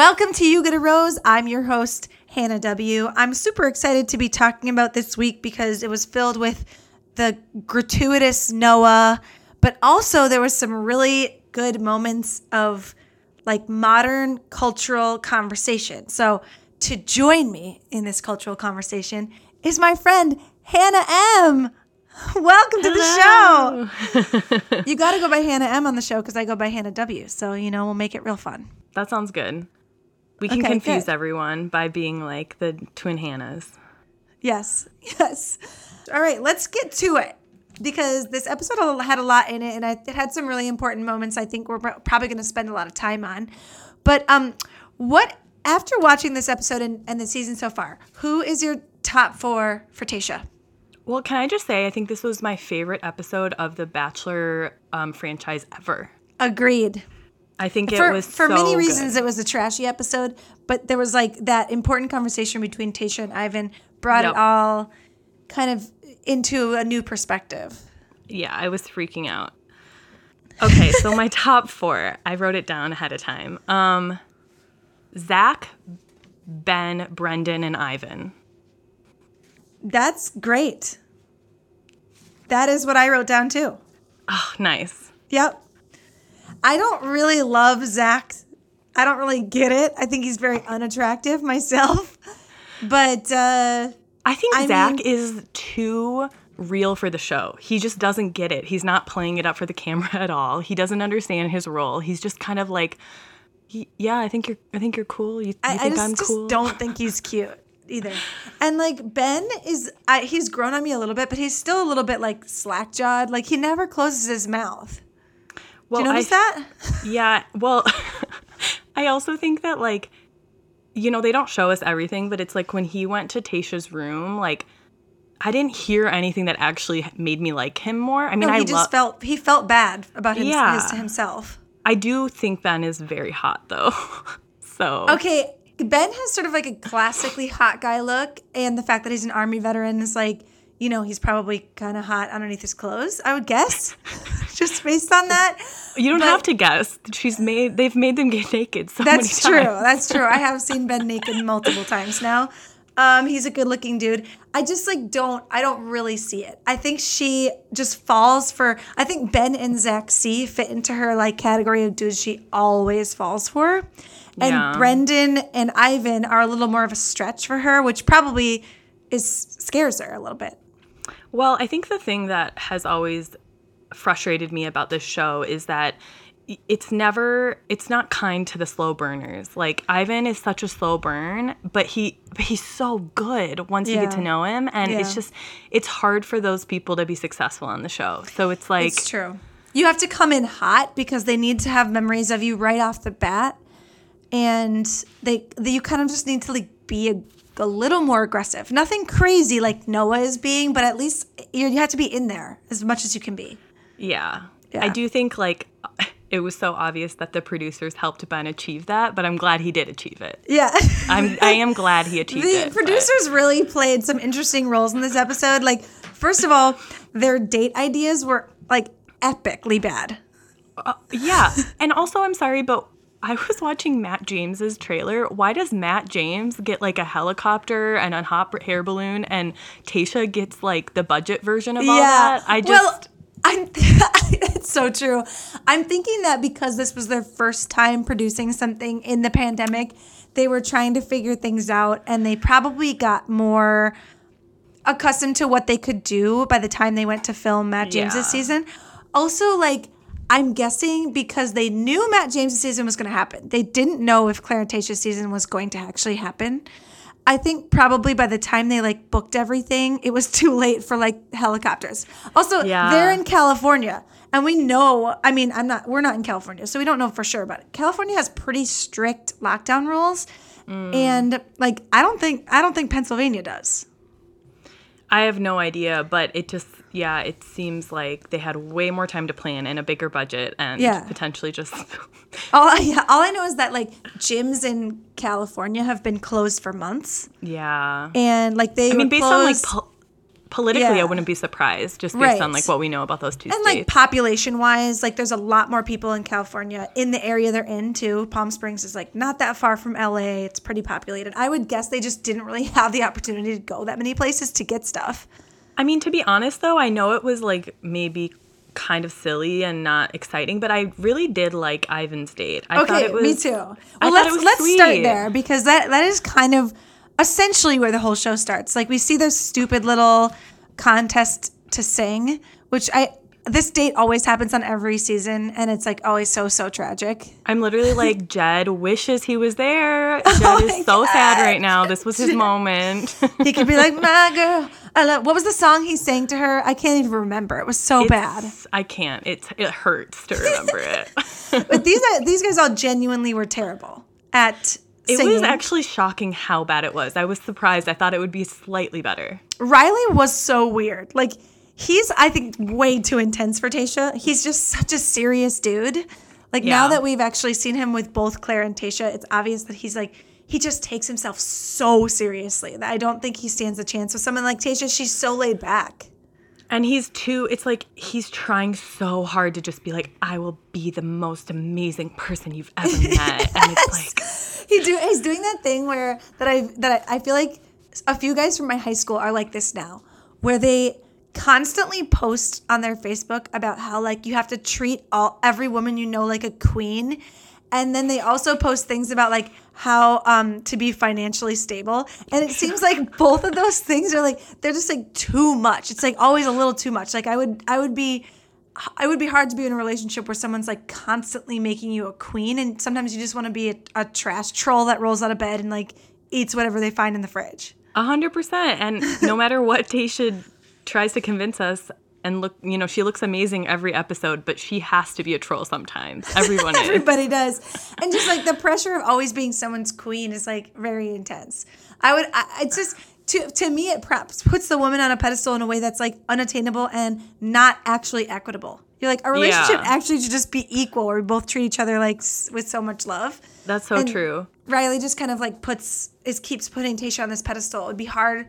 Welcome to You Get a Rose. I'm your host, Hannah W. I'm super excited to be talking about this week because it was filled with the gratuitous Noah, but also there was some really good moments of like modern cultural conversation. So, to join me in this cultural conversation is my friend Hannah M. Welcome to the show. you got to go by Hannah M on the show because I go by Hannah W. So, you know, we'll make it real fun. That sounds good. We can Okay, confuse good. everyone by being like the twin Hannahs. Yes, yes. All right, let's get to it because this episode had a lot in it, and it had some really important moments. I think we're probably going to spend a lot of time on. But um, what after watching this episode and, and the season so far, who is your top four for Tayshia? Well, can I just say, I think this was my favorite episode of the Bachelor um, franchise ever. Agreed. I think it for was for so many good. reasons it was a trashy episode, but there was like that important conversation between Tayshia and Ivan brought it all kind of into a new perspective. Yeah, I was freaking out. Okay, so my top four, I wrote it down ahead of time. Um, Zac, Ben, Brendan, and Ivan. That's great. That is what I wrote down too. Oh, nice. Yep. I don't really love Zac. I don't really get it. I think he's very unattractive myself. But uh, I think I Zac mean- is too real for the show. He just doesn't get it. He's not playing it up for the camera at all. He doesn't understand his role. He's just kind of like, yeah, I think you're, I think you're cool. You, you I, I think just, I'm just cool? don't think he's cute either. And like Ben is, I, he's grown on me a little bit, but he's still a little bit like slack jawed. Like he never closes his mouth. Well, Do you notice I, that? Yeah. Well, I also think that like, you know, they don't show us everything, but it's like when he went to Tayshia's room, like. I didn't hear anything that actually made me like him more. I mean, No, I he just love. felt he felt bad about him, Yeah. his, himself. I do think Ben is very hot though. so Okay, Ben has sort of like a classically hot guy look, and the fact that he's an army veteran is like, you know, he's probably kind of hot underneath his clothes. I would guess, just based on that. You don't But- have to guess. She's made. They've made them get naked so That's many true. times. That's true. I have seen Ben naked multiple times now. Um, he's a good-looking dude. I just like don't. I don't really see it. I think she just falls for. I think Ben and Zac C fit into her like category of dudes she always falls for, and Yeah. Brendan and Ivan are a little more of a stretch for her, which probably is scares her a little bit. Well, I think the thing that has always frustrated me about this show is that it's never it's not kind to the slow burners. Like Ivan is such a slow burn, but he but he's so good once you get to know him and it's just it's hard for those people to be successful on the show. So it's like It's true. You have to come in hot because they need to have memories of you right off the bat, and they, they you kind of just need to like be a, a little more aggressive. Nothing crazy like Noah is being, but at least you, you have to be in there as much as you can be. Yeah. Yeah. I do think like it was so obvious that the producers helped Ben achieve that, but I'm glad he did achieve it. Yeah. I'm I am glad he achieved the it. but- producers really played some interesting roles in this episode. Like, first of all, their date ideas were like epically bad. Uh, yeah. And also I'm sorry, but I was watching Matt James's trailer. Why does Matt James get like a helicopter and a hot air balloon and Tayshia gets like the budget version of all that? I just well, I'm. it's so true. I'm thinking that because this was their first time producing something in the pandemic, they were trying to figure things out, and they probably got more accustomed to what they could do by the time they went to film Matt James's Yeah. season. Also, like. I'm guessing because they knew Matt James' season was going to happen. They didn't know if Tayshia's season was going to actually happen. I think probably by the time they like booked everything, it was too late for like helicopters. Also, Yeah. they're in California. And we know, I mean, I'm not we're not in California, so we don't know for sure, but California has pretty strict lockdown rules. Mm. And like I don't think I don't think Pennsylvania does. I have no idea, but it just yeah, it seems like they had way more time to plan and a bigger budget and Yeah. potentially just All I, yeah, all I know is that like gyms in California have been closed for months. yeah. And like they I mean, based on like po- politically, I wouldn't be surprised just based Right. on like what we know about those two And like population wise, like there's a lot more people in California in the area they're in too. Palm Springs is like not that far from LA. It's pretty populated. I would guess they just didn't really have the opportunity to go that many places to get stuff. I mean, to be honest though, I know it was like maybe kind of silly and not exciting, but I really did like Ivan's date. I thought Okay, it was me too. Well, I let's let's start there because that that is kind of essentially where the whole show starts. Like we see this stupid little contest to sing, which I this date always happens on every season, and it's like always so so tragic. I'm literally like Jed wishes he was there. Jed Oh is so sad right now. This was his moment. He could be like, "My girl." I love, what was the song he sang to her? I can't even remember. It was so bad. I can't. It's it hurts to remember it. But these these guys all genuinely were terrible at It singing. was actually shocking how bad it was. I was surprised. I thought it would be slightly better. Riley was so weird. Like he's I think way too intense for Tayshia. He's just such a serious dude. Like now that we've actually seen him with both Clare and Tayshia, it's obvious that he's like he just takes himself so seriously that I don't think he stands a chance with someone like Tayshia. She's so laid back. And he's too, it's like he's trying so hard to just be like, I will be the most amazing person you've ever met. And it's like, He do he's doing that thing where that I that I, I feel like a few guys from my high school are like this now, where they constantly post on their Facebook about how like you have to treat all every woman you know like a queen. And then they also post things about like how um to be financially stable. And it seems like both of those things are like they're just like too much. It's like always a little too much. Like I would I would be it would be hard to be in a relationship where someone's like constantly making you a queen and sometimes you just want to be a, a trash troll that rolls out of bed and like eats whatever they find in the fridge. a hundred percent. And no matter what Tayshia tries to convince us, and look, you know, she looks amazing every episode, but she has to be a troll sometimes. Everyone. Everybody does. And just like the pressure of always being someone's queen is like very intense. I would, I, it's just, to, to me, it perhaps puts the woman on a pedestal in a way that's like unattainable and not actually equitable. You're like, a relationship Yeah. actually should just be equal where we both treat each other like s- with so much love. That's so And true. Riley just kind of like puts is keeps putting Tayshia on this pedestal. It'd be hard.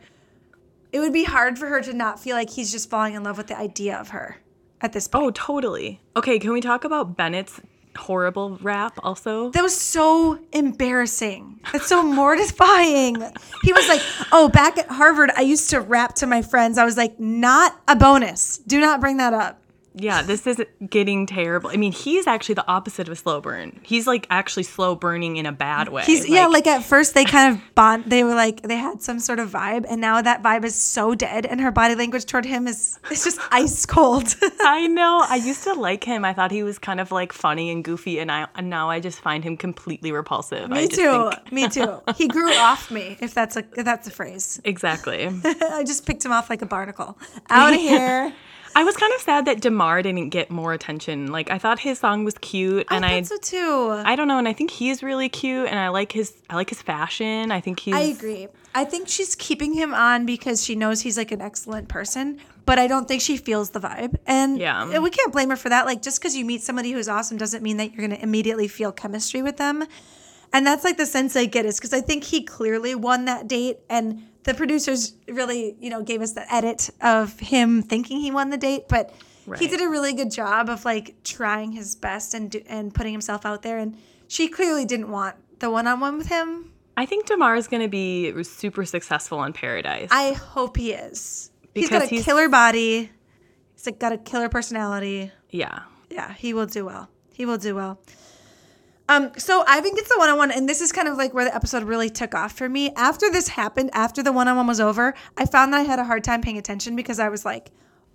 It would be hard for her to not feel like he's just falling in love with the idea of her at this point. Oh, totally. Okay, can we talk about Bennett's horrible rap also? That was so embarrassing. That's so mortifying. He was like, "Oh, back at Harvard, I used to rap to my friends." I was like, "Not a bonus. Do not bring that up." Yeah, this is getting terrible. I mean, he's actually the opposite of a slow burn. He's like actually slow burning in a bad way. He's yeah, like at first they kind of bond. They were like they had some sort of vibe, and now that vibe is so dead, and her body language toward him is it's just ice cold. I know. I used to like him. I thought he was kind of like funny and goofy, and I and now I just find him completely repulsive. I Me just too. think- Me too. He grew off me, if that's a if that's a phrase. exactly. I just picked him off like a barnacle. Out of here. I was kind of sad that Demar didn't get more attention. Like I thought his song was cute, and I I, so too. I don't know, and I think he's really cute, and I like his I like his fashion. I think he's I agree. I think she's keeping him on because she knows he's like an excellent person, but I don't think she feels the vibe. And Yeah. and we can't blame her for that. Like just because you meet somebody who's awesome doesn't mean that you're going to immediately feel chemistry with them. And that's like the sense I get is because I think he clearly won that date, and the producers really, you know, gave us the edit of him thinking he won the date, but he did a really good job of like trying his best and do, and putting himself out there. And she clearly didn't want the one on one with him. I think Demar is going to be super successful in Paradise. I hope he is. he's got a he's- killer body. He's like got a killer personality. yeah. Yeah, he will do well. He will do well. Um, so Ivan gets the one on one, and this is kind of like where the episode really took off for me. After this happened, after the one on one was over, I found that I had a hard time paying attention because I was like,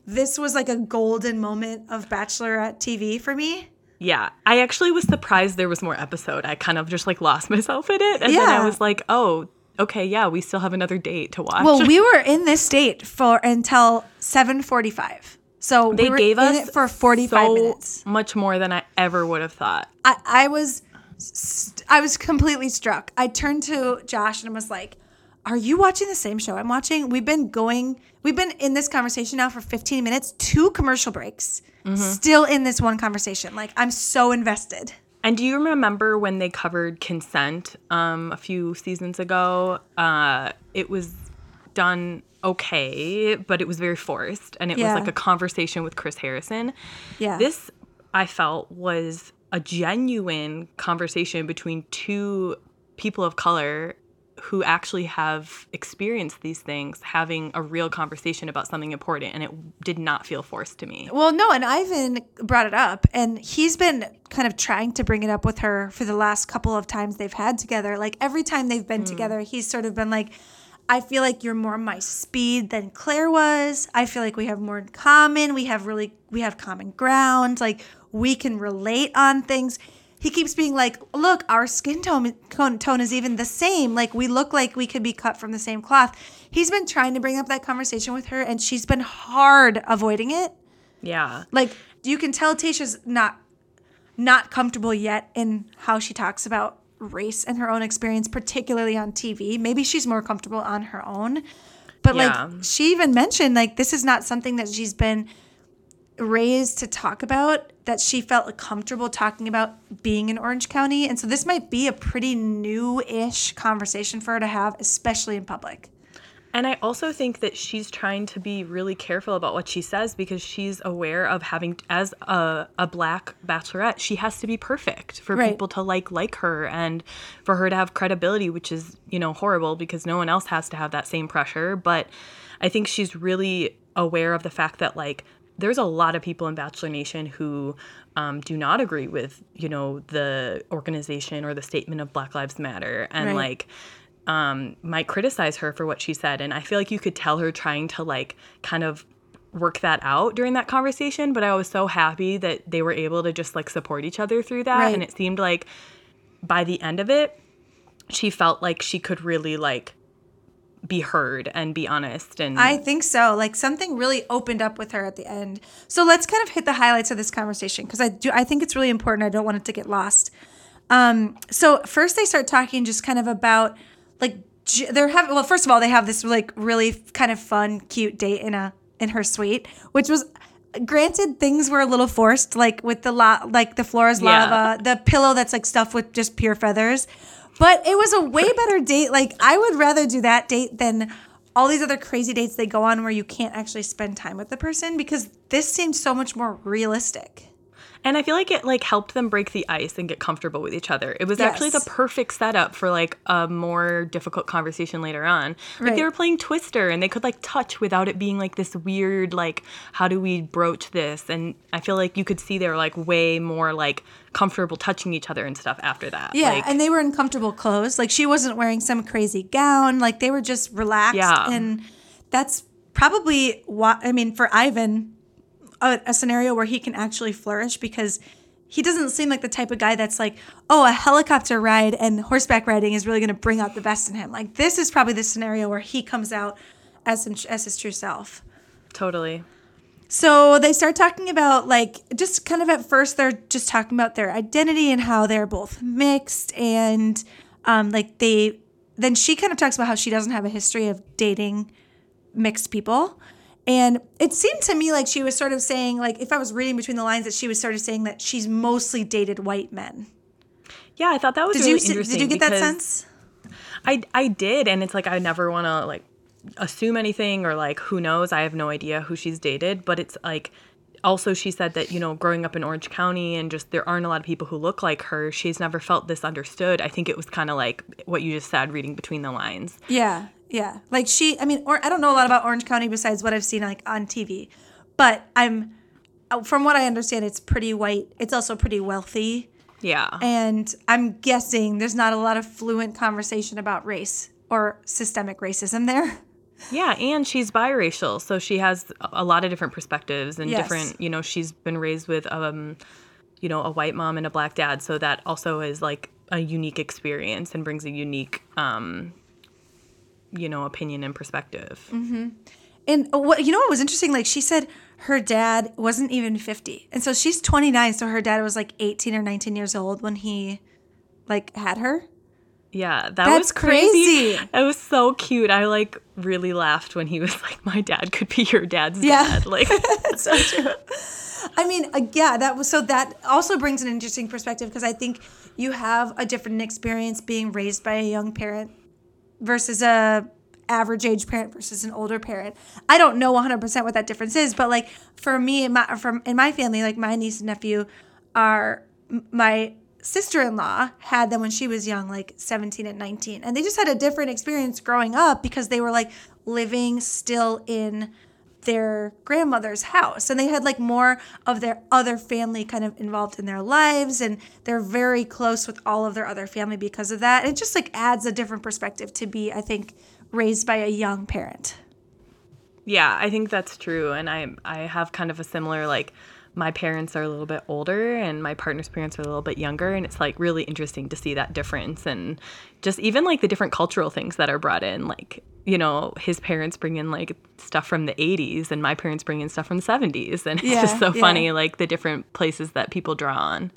this was like a golden moment of Bachelorette TV for me. Yeah, I actually was surprised there was more episode. I kind of just like lost myself in it, and then I was like, "Oh, okay, yeah, we still have another date to watch." Well, we were in this state for until seven forty-five. So they we were gave in us it for forty-five so minutes. much more than I ever would have thought. I, I was st- I was completely struck. I turned to Josh and was like, "Are you watching the same show I'm watching? We've been going we've been in this conversation now for 15 minutes, two commercial breaks. Still in this one conversation. Like I'm so invested." And do you remember when they covered consent um, a few seasons ago? Uh, it was done okay, but it was very forced, and it Yeah. was like a conversation with Chris Harrison. Yeah. This I felt was a genuine conversation between two people of color who actually have experienced these things having a real conversation about something important and it did not feel forced to me. Well, no, and Ivan brought it up, and he's been kind of trying to bring it up with her for the last couple of times they've had together. Like every time they've been mm. together, he's sort of been like, I feel like you're more my speed than Clare was. I feel like we have more in common. We have really, we have common ground. Like we can relate on things. He keeps being like, look, our skin tone, tone is even the same. Like we look like we could be cut from the same cloth. He's been trying to bring up that conversation with her, and she's been hard avoiding it Yeah. like you can tell Tayshia's not not comfortable yet in how she talks about race and her own experience, particularly on TV. Maybe she's more comfortable on her own. But Yeah. like she even mentioned, like this is not something that she's been raised to talk about that she felt comfortable talking about being in Orange County. And so this might be a pretty new-ish conversation for her to have, especially in public. And I also think that she's trying to be really careful about what she says because she's aware of having, as a, a black bachelorette, she has to be perfect for Right. people to like like her and for her to have credibility, which is you know horrible because no one else has to have that same pressure. But I think she's really aware of the fact that like there's a lot of people in Bachelor Nation who um, do not agree with you know the organization or the statement of Black Lives Matter and Right. like um, might criticize her for what she said. And I feel like you could tell her trying to like kind of work that out during that conversation. But I was so happy that they were able to just like support each other through that. Right. And it seemed like by the end of it, she felt like she could really like be heard and be honest and I think so. Like something really opened up with her at the end. So let's kind of hit the highlights of this conversation because I do I think it's really important. I don't want it to get lost. Um, so first they start talking just kind of about like they're having well first of all they have this like really kind of fun cute date in a in her suite which was granted things were a little forced like with the la- like the floor is Yeah. lava the pillow that's like stuffed with just pure feathers but it was a way better date. Like i would rather do that date than all these other crazy dates they go on where you can't actually spend time with the person because this seems so much more realistic And I feel like it like helped them break the ice and get comfortable with each other. It was actually the perfect setup for like a more difficult conversation later on. Like Right. they were playing Twister and they could like touch without it being like this weird like how do we broach this? And I feel like you could see they were like way more like comfortable touching each other and stuff after that. Yeah, Like, and they were in comfortable clothes. Like she wasn't wearing some crazy gown. Like they were just relaxed. Yeah. And that's probably what I mean for Ivan, a, a scenario where he can actually flourish because he doesn't seem like the type of guy that's like, oh, a helicopter ride and horseback riding is really going to bring out the best in him. Like this is probably the scenario where he comes out as as his true self. totally. So they start talking about like just kind of at first they're just talking about their identity and how they're both mixed and um like they then she kind of talks about how she doesn't have a history of dating mixed people. And it seemed to me like she was sort of saying like if I was reading between the lines that she was sort of saying that she's mostly dated white men. Yeah, I thought that was Did really you interesting. did you get that sense? I I did, and it's like I never want to like assume anything or like who knows. I have no idea who she's dated, but it's like also she said that you know growing up in Orange County and just there aren't a lot of people who look like her. She's never felt this understood. I think it was kind of like what you just said, reading between the lines. Yeah, yeah. Like she, I mean, or I don't know a lot about Orange County besides what I've seen like on TV, but I'm, uh, from what I understand, it's pretty white. It's also pretty wealthy, Yeah, and I'm guessing there's not a lot of fluent conversation about race or systemic racism there. yeah, and she's biracial, so she has a- a lot of different perspectives and Yes. different. You know, she's been raised with um, you know, a white mom and a black dad, so that also is like a unique experience and brings a unique um you know opinion and perspective And what you know what was interesting? Like she said, her dad wasn't even 50, and so she's 29. So her dad was like 18 or 19 years old when he, like, had her. yeah that That's was crazy. crazy. it was so cute i like really laughed when he was like my dad could be your dad's Yeah. dad like so true. I mean, uh, yeah, that was so that also brings an interesting perspective because I think you have a different experience being raised by a young parent versus a average age parent versus an older parent. I don't know 100% what that difference is, but like for me my from in my family, like my niece and nephew are my sister-in-law had them when she was young, like 17 and 19. And they just had a different experience growing up because they were like living still in their grandmother's house and they had like more of their other family kind of involved in their lives and they're very close with all of their other family because of that. It just like adds a different perspective to be I think raised by a young parent. Yeah, I think that's true and I I have kind of a similar like my parents are a little bit older and my partner's parents are a little bit younger and it's like really interesting to see that difference and just even like the different cultural things that are brought in like you know his parents bring in like stuff from the 80s and my parents bring in stuff from the 70s and it's Yeah, just so yeah. funny like the different places that people draw on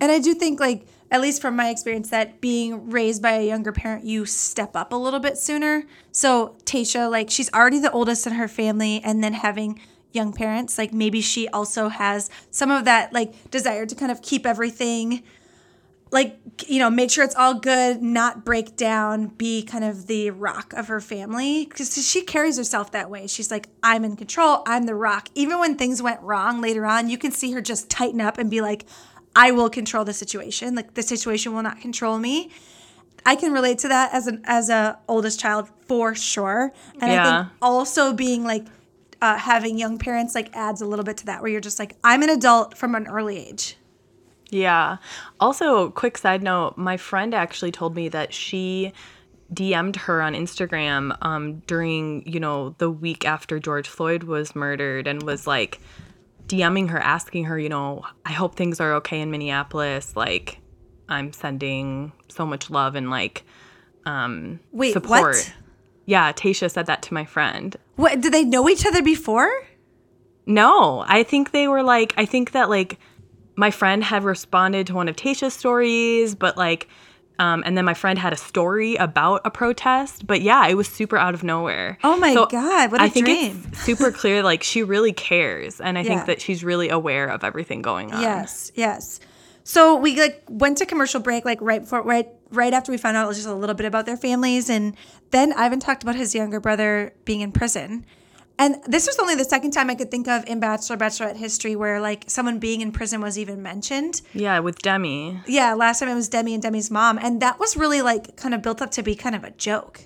And I do think, like, at least from my experience, that being raised by a younger parent, you step up a little bit sooner. So, Tayshia, like, she's already the oldest in her family, and then having young parents, like, maybe she also has some of that, like, desire to kind of keep everything, like, you know, make sure it's all good, not break down, be kind of the rock of her family. Because she carries herself that way. She's like, I'm in control, I'm the rock. Even when things went wrong later on, you can see her just tighten up and be like, I will control the situation. Like the situation will not control me. I can relate to that as an as a oldest child for sure. And I think also being like uh, having young parents like adds a little bit to that where you're just like I'm an adult from an early age. Yeah. Also, quick side note, my friend actually told me that she DM'd her on Instagram um, during, you know, the week after George Floyd was murdered and was like DMing her, asking her, you know, I hope things are okay in Minneapolis. Like, I'm sending so much love and like um, Wait, support. what? Yeah, Tayshia said that to my friend. What did they know each other before? No, I think they were like, I think that like my friend had responded to one of Tayshia's stories, but like, um, and then my friend had a story about a protest. But yeah, it was super out of nowhere. Oh my God, what a I think dream. it's super clear, like she really cares, and I Yeah. think that she's really aware of everything going on. Yes, yes. So we like went to commercial break like right before right right after we found out just a little bit about their families and then Ivan talked about his younger brother being in prison. And this was only the second time I could think of in Bachelor Bachelorette history where like someone being in prison was even mentioned. Yeah, with Demi. Yeah, last time it was Demi and Demi's mom and that was really like kind of built up to be kind of a joke.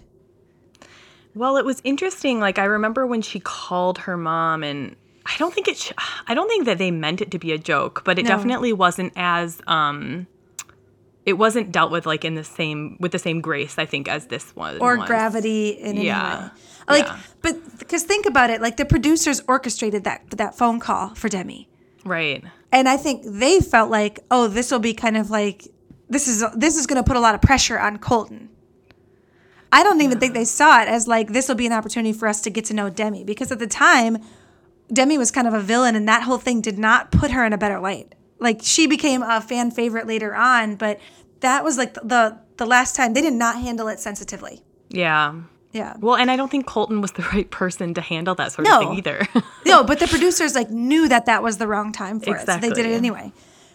Well, it was interesting. Like I remember when she called her mom, and I don't think it. Sh- I don't think that they meant it to be a joke, but it No. definitely wasn't as. um It wasn't dealt with like in the same with the same grace, I think, as this one or was. gravity in Yeah. way. Like, Yeah. but because think about it, like the producers orchestrated that that phone call for Demi. Right. and I think they felt like, oh, this will be kind of like this is this is going to put a lot of pressure on Colton. I don't even think they saw it as like this will be an opportunity for us to get to know Demi because at the time, Demi was kind of a villain, and that whole thing did not put her in a better light. Like she became a fan favorite later on, but that was like the the last time they did not handle it sensitively. Yeah. Yeah. Well, and I don't think Colton was the right person to handle that sort No. of thing either. No, but the producers like knew that that was the wrong time for it, so they did it anyway.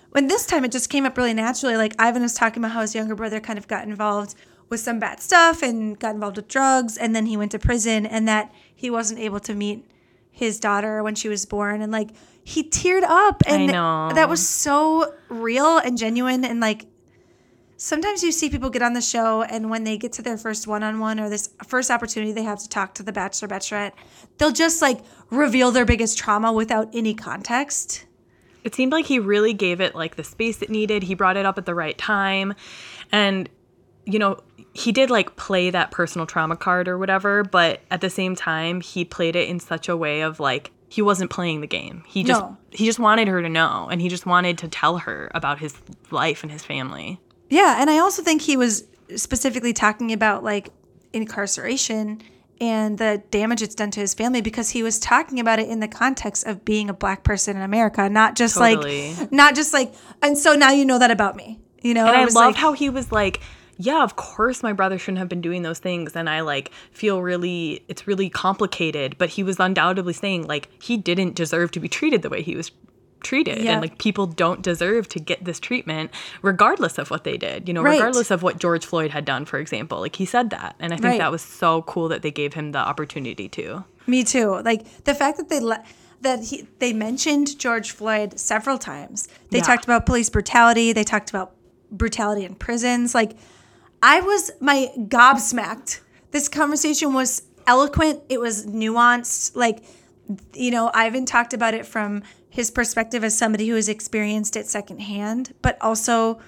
When this time it just came up really naturally. Like Ivan was talking about how his younger brother kind of got involved with some bad stuff and got involved with drugs, and then he went to prison, and that he wasn't able to meet his daughter when she was born, and like he teared up, and know. that was so real and genuine, and like sometimes you see people get on the show and when they get to their first one-on-one or this first opportunity they have to talk to the bachelor bachelorette they'll just like reveal their biggest trauma without any context it seemed like he really gave it like the space it needed. He brought it up at the right time. And you know, he did like play that personal trauma card or whatever, but at the same time, he played it in such a way of like he wasn't playing the game. He just No. he just wanted her to know and he just wanted to tell her about his life and his family. yeah and i also think he was specifically talking about like incarceration and the damage it's done to his family because he was talking about it in the context of being a black person in america not just Totally. like not just like and so now you know that about me you know And I love like- how he was like, yeah, of course my brother shouldn't have been doing those things. And I like feel really, it's really complicated. But he was undoubtedly saying like he didn't deserve to be treated the way he was treated Yeah. and like people don't deserve to get this treatment regardless of what they did you know Right. regardless of what george floyd had done for example like he said that and i think Right. that was so cool that they gave him the opportunity to Me too. Like the fact that they let that he they mentioned George Floyd several times. They Yeah. talked about police brutality. They talked about brutality in prisons. Like I was my gobsmacked. This conversation was eloquent. It was nuanced. Like you know, Ivan talked about it from his perspective as somebody who has experienced it secondhand, but also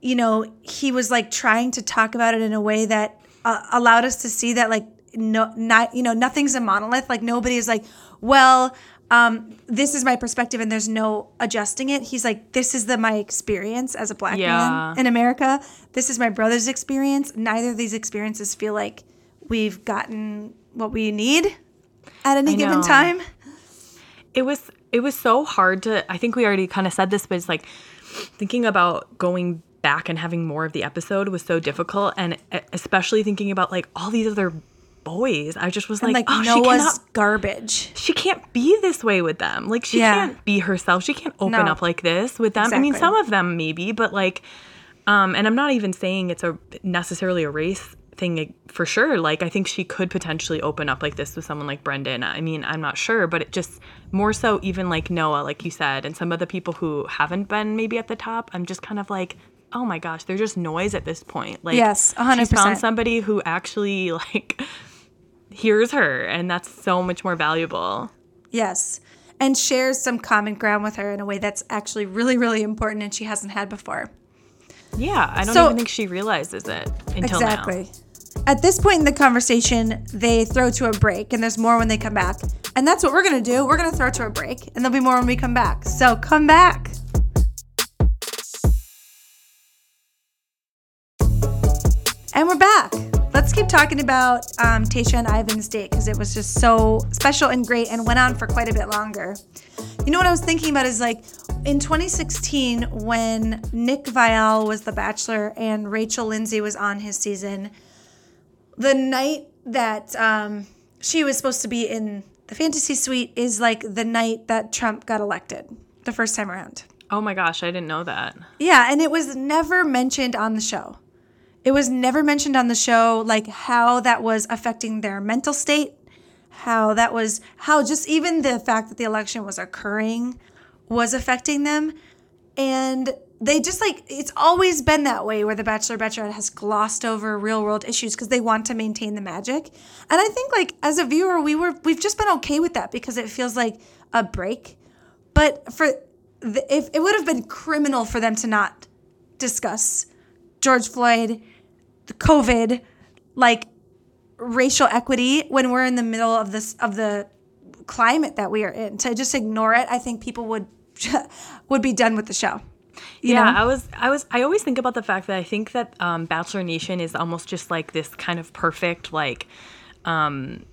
you know, he was like trying to talk about it in a way that uh, allowed us to see that like no not you know nothing's a monolith like nobody is like well um this is my perspective and there's no adjusting it he's like this is the my experience as a black Yeah. man in america this is my brother's experience neither of these experiences feel like we've gotten what we need at any I given know. time it was it was so hard to i think we already kind of said this but it's like thinking about going back and having more of the episode was so difficult and especially thinking about like all these other boys. I just was like, like oh she noah's cannot garbage. She can't be this way with them. Like she Yeah. can't be herself. She can't open No. up like this with them. I mean some of them maybe but like um and i'm not even saying it's a necessarily a race thing for sure. Like i think she could potentially open up like this with someone like brendan. I mean i'm not sure but it just more so even like noah like you said and some of the people who haven't been maybe at the top i'm just kind of like oh my gosh they're just noise at this point. Like Yes, a hundred she's found somebody who actually like hears her and that's so much more valuable Yes. And shares some common ground with her in a way that's actually really, really important and she hasn't had before. Yeah, I don't So- even think she realizes it until exactly. now. At this point in the conversation, they throw to a break, and there's more when they come back. And that's what we're going to do. We're going to throw to a break, and there'll be more when we come back. So come back. And we're back. Let's keep talking about um, Tayshia and Ivan's date because it was just so special and great and went on for quite a bit longer. You know what I was thinking about is like in 2016 when Nick Viall was the Bachelor and Rachel Lindsay was on his season, the night that um, she was supposed to be in the fantasy suite is like the night that Trump got elected the first time around. Oh my gosh, I didn't know that. Yeah, and it was never mentioned on the show. It was never mentioned on the show, like how that was affecting their mental state, how that was, how just even the fact that the election was occurring was affecting them. And they just like, it's always been that way where the Bachelor Bachelorette has glossed over real world issues because they want to maintain the magic. And I think, like, as a viewer, we were, we've just been okay with that because it feels like a break. But for, if it would have been criminal for them to not discuss George Floyd, COVID, like racial equity when we're in the middle of this of the climate that we are in. To just ignore it, I think people would would be done with the show. You yeah, know? I was, I was, I always think about the fact that I think that um, Bachelor Nation is almost just like this kind of perfect, like, um,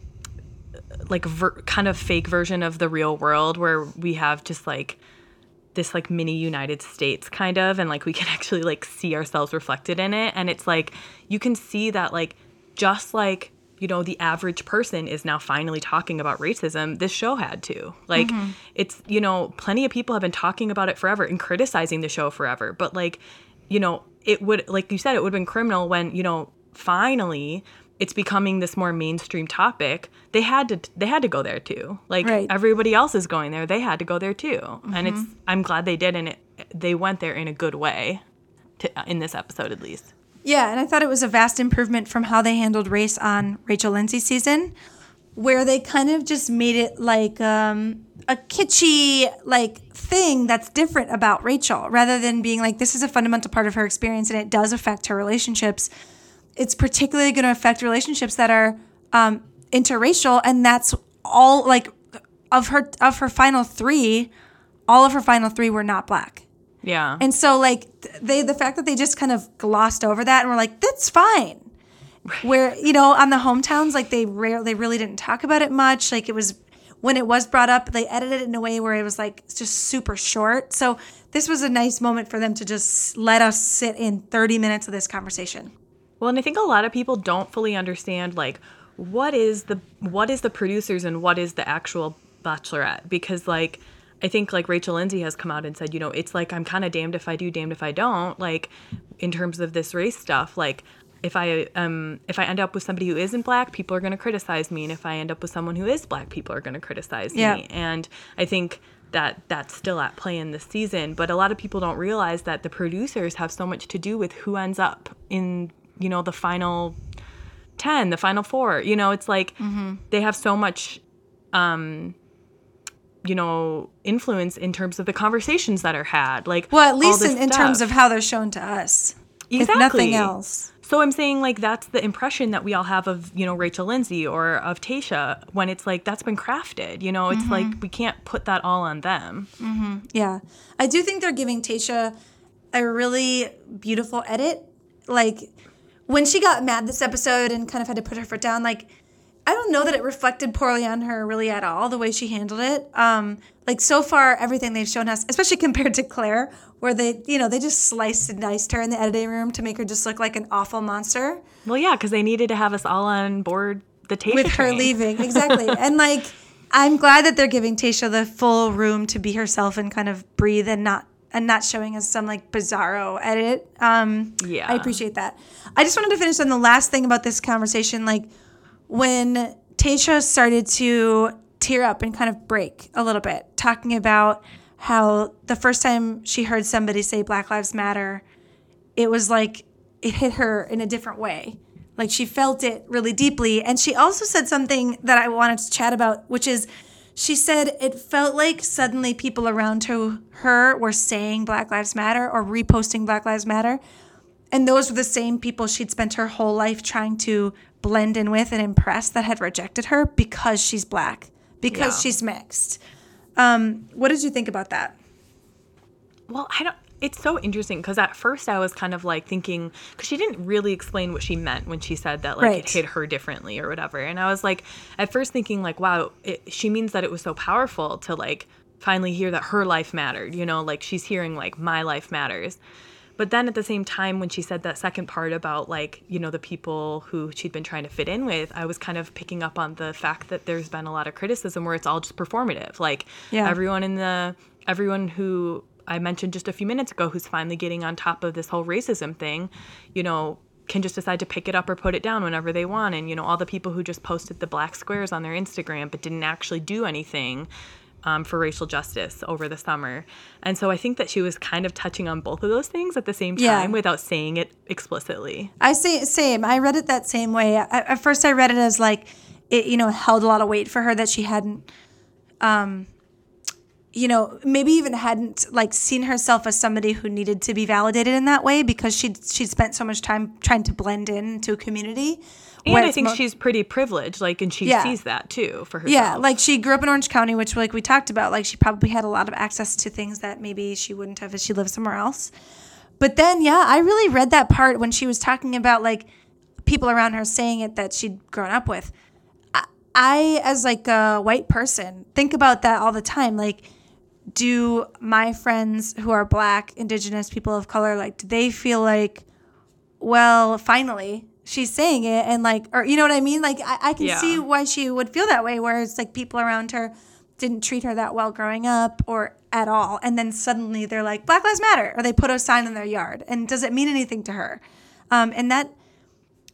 like ver- kind of fake version of the real world where we have just like this like mini United States kind of, and like we can actually like see ourselves reflected in it, and it's like you can see that like just like you know the average person is now finally talking about racism this show had to. Like mm-hmm. it's you know plenty of people have been talking about it forever and criticizing the show forever but like you know it would like you said it would have been criminal when you know finally it's becoming this more mainstream topic they had to they had to go there too like Right. everybody else is going there they had to go there too and it's i'm glad they did and it they went there in a good way to, in this episode at least Yeah, and I thought it was a vast improvement from how they handled race on Rachel Lindsay's season, where they kind of just made it like um, a kitschy like thing that's different about Rachel, rather than being like this is a fundamental part of her experience and it does affect her relationships. It's particularly going to affect relationships that are um, interracial, and that's all like of her of her final three. All of her final three were not black. yeah And so like they the fact that they just kind of glossed over that and were like that's fine. Where you know on the hometowns like they rare they really didn't talk about it much like it was when it was brought up they edited it in a way where it was like just super short. So this was a nice moment for them to just let us sit in 30 minutes of this conversation. Well, and I think a lot of people don't fully understand like what is the what is the producers and what is the actual bachelorette because like I think like Rachel Lindsay has come out and said, you know, it's like I'm kind of damned if I do, damned if I don't. Like in terms of this race stuff, like if I um if I end up with somebody who isn't black, people are going to criticize me, and if I end up with someone who is black, people are going to criticize Yeah. me. And I think that that's still at play in this season, but a lot of people don't realize that the producers have so much to do with who ends up in you know the final 10 the final four you know it's like Mm-hmm. they have so much um you know influence in terms of the conversations that are had like Well, at least in, in terms of how they're shown to us. If Exactly. nothing else. so i'm saying like that's the impression that we all have of you know rachel lindsay or of tayshia when it's like that's been crafted you know it's Mm-hmm. like we can't put that all on them Yeah. I do think they're giving Tayshia a really beautiful edit. Like when she got mad this episode and kind of had to put her foot down, like I don't know that it reflected poorly on her really at all the way she handled it. Um like so far everything they've shown us, especially compared to Clare, where they you know, they just sliced and diced her in the editing room to make her just look like an awful monster. well yeah because they needed to have us all on board the tayshia with her train. leaving exactly and like i'm glad that they're giving tayshia the full room to be herself and kind of breathe and not and not showing us some like bizarro edit um Yeah. i appreciate that i just wanted to finish on the last thing about this conversation like when tayshia started to tear up and kind of break a little bit talking about how the first time she heard somebody say black lives matter it was like it hit her in a different way. Like she felt it really deeply. And she also said something that I wanted to chat about, which is she said it felt like suddenly people around her, her were saying Black Lives Matter or reposting Black Lives Matter. And those were the same people she'd spent her whole life trying to blend in with and impress that had rejected her because she's black, because Yeah. she's mixed. Um, what did you think about that? Well, I don't. It's so interesting because at first I was kind of like thinking because she didn't really explain what she meant when she said that like Right. it hit her differently or whatever, and I was like at first thinking like, wow, it, she means that it was so powerful to like finally hear that her life mattered. You know, like she's hearing like my life matters. But then at the same time, when she said that second part about like, you know, the people who she'd been trying to fit in with, I was kind of picking up on the fact that there's been a lot of criticism where it's all just performative. Like Yeah. everyone in the, everyone who I mentioned just a few minutes ago who's finally getting on top of this whole racism thing, you know, can just decide to pick it up or put it down whenever they want. And, you know, all the people who just posted the black squares on their Instagram but didn't actually do anything um, for racial justice over the summer. And so I think that she was kind of touching on both of those things at the same time Yeah. without saying it explicitly. I say same. I read it that same way. At, at first, I read it as like it, you know, held a lot of weight for her that she hadn't, um, you know, maybe even hadn't like seen herself as somebody who needed to be validated in that way because she she spent so much time trying to blend in into a community. And I think mo- she's pretty privileged, like, and she Yeah. sees that too for herself. yeah, like she grew up in Orange County, which like we talked about, like she probably had a lot of access to things that maybe she wouldn't have if she lived somewhere else. But then, yeah, I really read that part when she was talking about like people around her saying it that she'd grown up with. I, I as like a white person, think about that all the time. Like, do my friends who are black, indigenous, people of color, like, do they feel like, well, finally she's saying it and like, or you know what I mean? Like, I, I can Yeah. see why she would feel that way, where it's like people around her didn't treat her that well growing up or at all. And then suddenly they're like, Black Lives Matter, or they put a sign in their yard. And does it mean anything to her? Um, and that,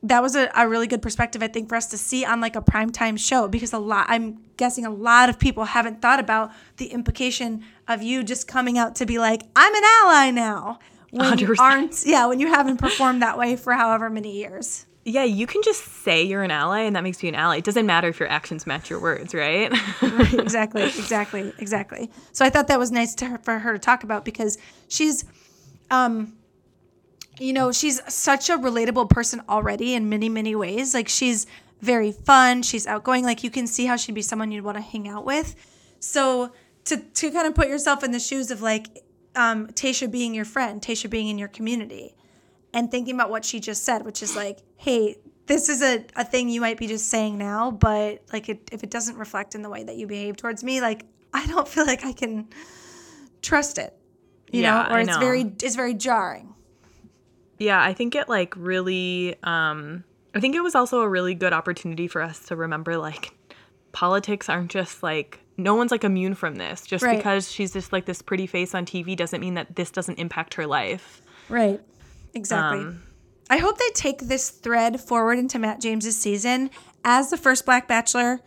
that was a, a really good perspective, I think, for us to see on like a primetime show because a lot, I'm guessing a lot of people haven't thought about the implication of you just coming out to be like, I'm an ally now. When 100%. aren't, yeah, when you haven't performed that way for however many years. yeah, you can just say you're an ally, and that makes you an ally. It doesn't matter if your actions match your words, right? Right, exactly, exactly, exactly. So I thought that was nice to her, for her to talk about because she's, um, you know, she's such a relatable person already in many, many ways. Like she's very fun, she's outgoing. Like you can see how she'd be someone you'd want to hang out with. So to to kind of put yourself in the shoes of like um, Tayshia being your friend, Tayshia being in your community, and thinking about what she just said, which is like, hey, this is a, a thing you might be just saying now, but like it, if it doesn't reflect in the way that you behave towards me, like I don't feel like I can trust it. You Yeah, know, or I it's very it's very jarring. Yeah, I think it like really um I think it was also a really good opportunity for us to remember like politics aren't just like no one's like immune from this. Just Right. because she's just like this pretty face on TV doesn't mean that this doesn't impact her life. Right. Exactly. Um, I hope they take this thread forward into Matt James's season as the first Black Bachelor.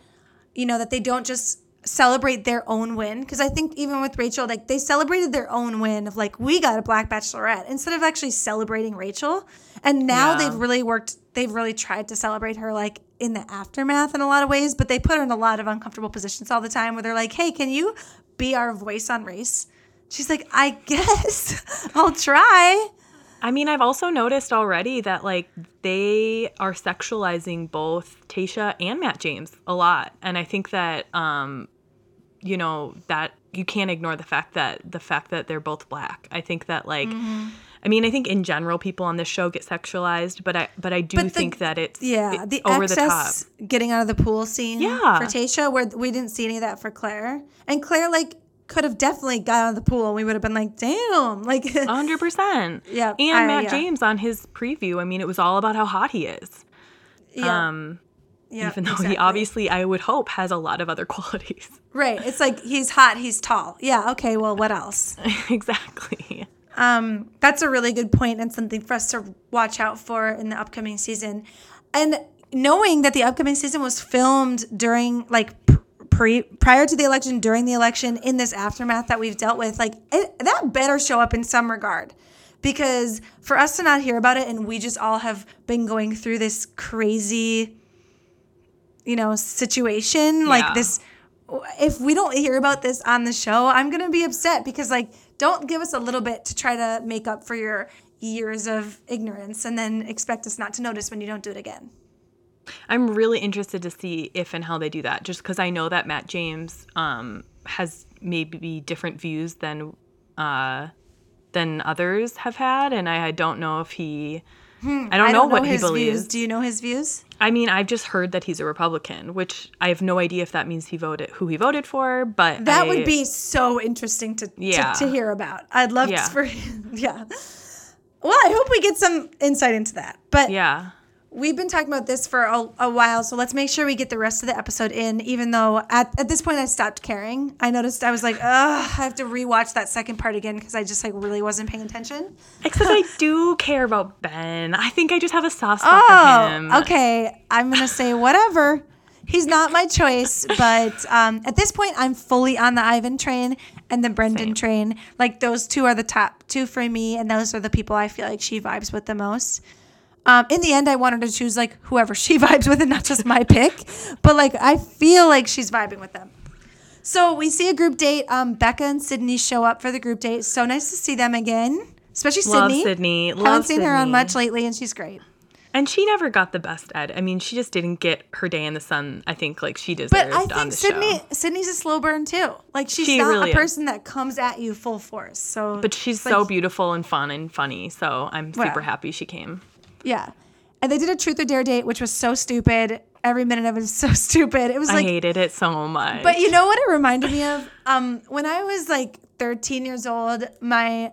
You know that they don't just celebrate their own win because I think even with Rachel, like they celebrated their own win of like we got a Black Bachelorette instead of actually celebrating Rachel. And now Yeah. they've really worked. They've really tried to celebrate her like in the aftermath in a lot of ways, but they put her in a lot of uncomfortable positions all the time where they're like, "Hey, can you be our voice on race?" She's like, "I guess I'll try." I mean, I've also noticed already that like they are sexualizing both Tayshia and Matt James a lot, and I think that um, you know that you can't ignore the fact that the fact that they're both black. I think that like. Mm-hmm. I mean, I think in general people on this show get sexualized, but I but I do But the- think that it's Yeah, the over the top. excess getting out of the pool scene Yeah. for Tayshia, where we didn't see any of that for Clare, and Clare like could have definitely got out of the pool, and we would have been like, "Damn!" Like, hundred percent. Yeah, and I- Matt yeah. James on his preview. I mean, it was all about how hot he is. yeah, Um, yeah, even though exactly. he obviously, I would hope, has a lot of other qualities. right. It's like he's hot, he's tall. Yeah, okay. Well, what else? exactly. Um, that's a really good point and something for us to watch out for in the upcoming season. And knowing that the upcoming season was filmed during like pre prior to the election, during the election, in this aftermath that we've dealt with, like it, that better show up in some regard. Because for us to not hear about it and we just all have been going through this crazy, you know, situation, Yeah. like this if we don't hear about this on the show, I'm gonna be upset because like don't give us a little bit to try to make up for your years of ignorance and then expect us not to notice when you don't do it again. I'm really interested to see if and how they do that, just because I know that Matt James um, has maybe different views than uh, than others have had, and I don't know if he. Hmm. I don't know what he believes. views. Do you know his views? I mean, I've just heard that he's a Republican, which I have no idea if that means he voted who he voted for, but That I- would be so interesting to, Yeah. to to hear about. I'd love Yeah. to for yeah. Well, I hope we get some insight into that. But yeah. We've been talking about this for a, a while, so let's make sure we get the rest of the episode in, even though at, at this point I stopped caring. I noticed I was like, ugh, I have to rewatch that second part again because I just like really wasn't paying attention. Except I do care about Ben. I think I just have a soft spot for him. Oh, okay. I'm going to say whatever. He's not my choice, but um, at this point, I'm fully on the Ivan train and the Brendan Same. train. Like those two are the top two for me, and those are the people I feel like she vibes with the most. Um, in the end, I wanted to choose like whoever she vibes with, and not just my pick. But like, I feel like she's vibing with them. So we see a group date. Um, Becca and Sydney show up for the group date. So nice to see them again, especially Sydney. Love Sydney. Sydney. Haven't seen her on much lately, and she's great. And she never got the best ed. I mean, she just didn't get her day in the sun. I think like she deserved But I on think Sydney show. Sydney's a slow burn too. Like she's She not really a is. person that comes at you full force. So But she's it's so beautiful and fun and funny. So I'm super Well. happy she came. Yeah. And they did a truth or dare date, which was so stupid. Every minute of it was so stupid. It was like I hated it so much. But you know what it reminded me of? Um, when I was like 13 years old, my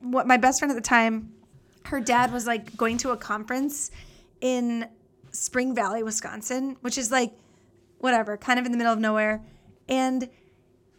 what my best friend at the time, her dad was like going to a conference in Spring Valley, Wisconsin, which is like whatever, kind of in the middle of nowhere. And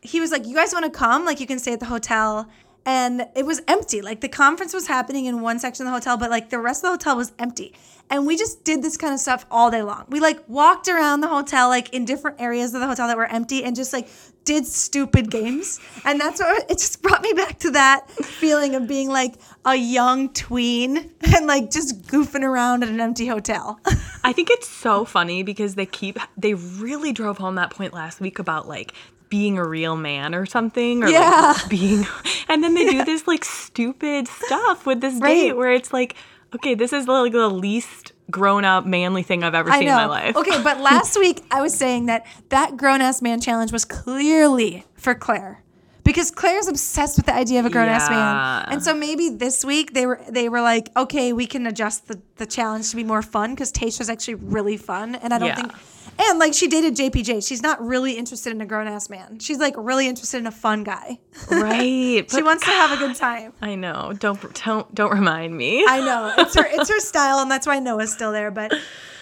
he was like, "You guys want to come? Like you can stay at the hotel." And it was empty. Like the conference was happening in one section of the hotel, but like the rest of the hotel was empty. And we just did this kind of stuff all day long. We like walked around the hotel, like in different areas of the hotel that were empty, and just like did stupid games. And that's what it just brought me back to that feeling of being like a young tween and like just goofing around at an empty hotel. I think it's so funny because they keep they really drove home that point last week about like being a real man or something or like, being and then they do this like stupid stuff with this Right. date where it's like okay this is like the least grown up manly thing I've ever I seen know. in my life. Okay, but last week I was saying that that grown ass man challenge was clearly for Clare because Clare's obsessed with the idea of a grown ass Yeah. man. And so maybe this week they were they were like, okay, we can adjust the, the challenge to be more fun because Tayshia's actually really fun. And I don't Yeah. think and like she dated JPJ. She's not really interested in a grown ass man. She's like really interested in a fun guy. Right. She wants to have a good time. I know. Don't don't don't remind me. I know. It's her it's her style and that's why Noah's still there. But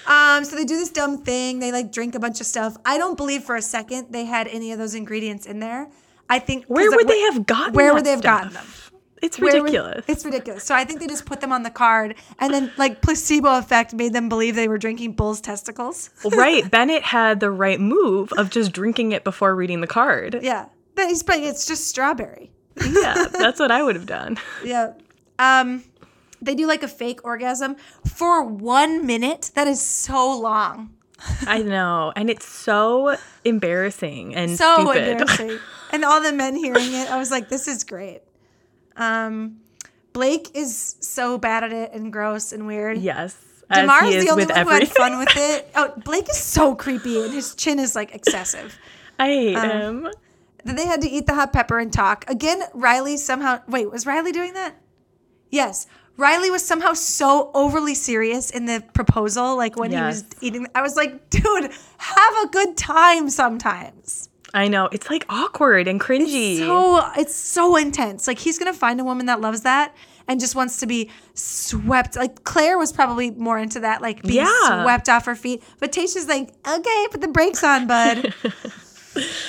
um so they do this dumb thing. They like drink a bunch of stuff. I don't believe for a second they had any of those ingredients in there. I think Where it- would they have gotten? where would they have stuff? gotten them? It's Where would- ridiculous. it's ridiculous. So I think they just put them on the card and then like placebo effect made them believe they were drinking bull's testicles. right. Bennett had the right move of just drinking it before reading the card. yeah. But he's but it's just strawberry. Yeah, that's what I would have done. Yeah. Um they do like a fake orgasm for one minute. That is so long. I know, and it's so embarrassing and so stupid. embarrassing. and all the men hearing it, I was like, this is great. Um, Blake is so bad at it and gross and weird. yes, as Demar's he is the only one who had fun with it. Oh, Blake is so creepy and his chin is like excessive. I hate Um, him. Then they had to eat the hot pepper and talk. Again, Riley somehow wait, was Riley doing that? Yes. Riley was somehow so overly serious in the proposal, like when he was eating. I was like, dude, have a good time sometimes. I know it's like awkward and cringy. so it's so intense. Like he's gonna find a woman that loves that and just wants to be swept. Like Clare was probably more into that, like being Yeah. swept off her feet. But Tayshia's like, okay, put the brakes on, bud.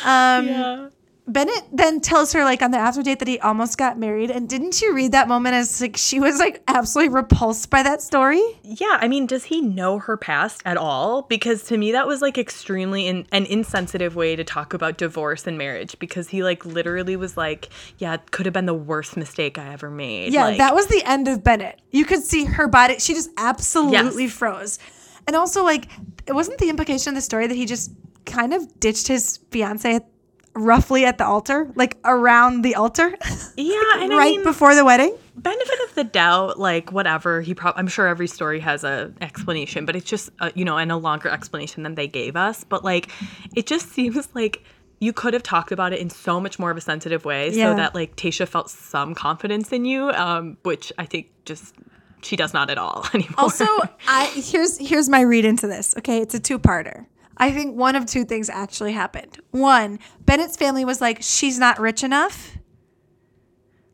um, yeah. Bennett then tells her like on the after date that he almost got married. And didn't you read that moment as like she was like absolutely repulsed by that story? Yeah, I mean, does he know her past at all? Because to me, that was like extremely in, an insensitive way to talk about divorce and marriage. Because he like literally was like, "Yeah, it could have been the worst mistake I ever made." Yeah, like, that was the end of Bennett. You could see her body; she just absolutely Yes. froze. And also, like, it wasn't the implication of the story that he just kind of ditched his fiance at, roughly at the altar, like around the altar, yeah, and I right mean, before the wedding. benefit of the doubt, like whatever. He probably, I'm sure every story has a explanation, but it's just, uh, you know, and a longer explanation than they gave us. But like, it just seems like you could have talked about it in so much more of a sensitive way, Yeah. so that like Tayshia felt some confidence in you, um, which I think just she does not at all anymore. Also, I here's here's my read into this. Okay, it's a two-parter. I think one of two things actually happened. One, Bennett's family was like, she's not rich enough.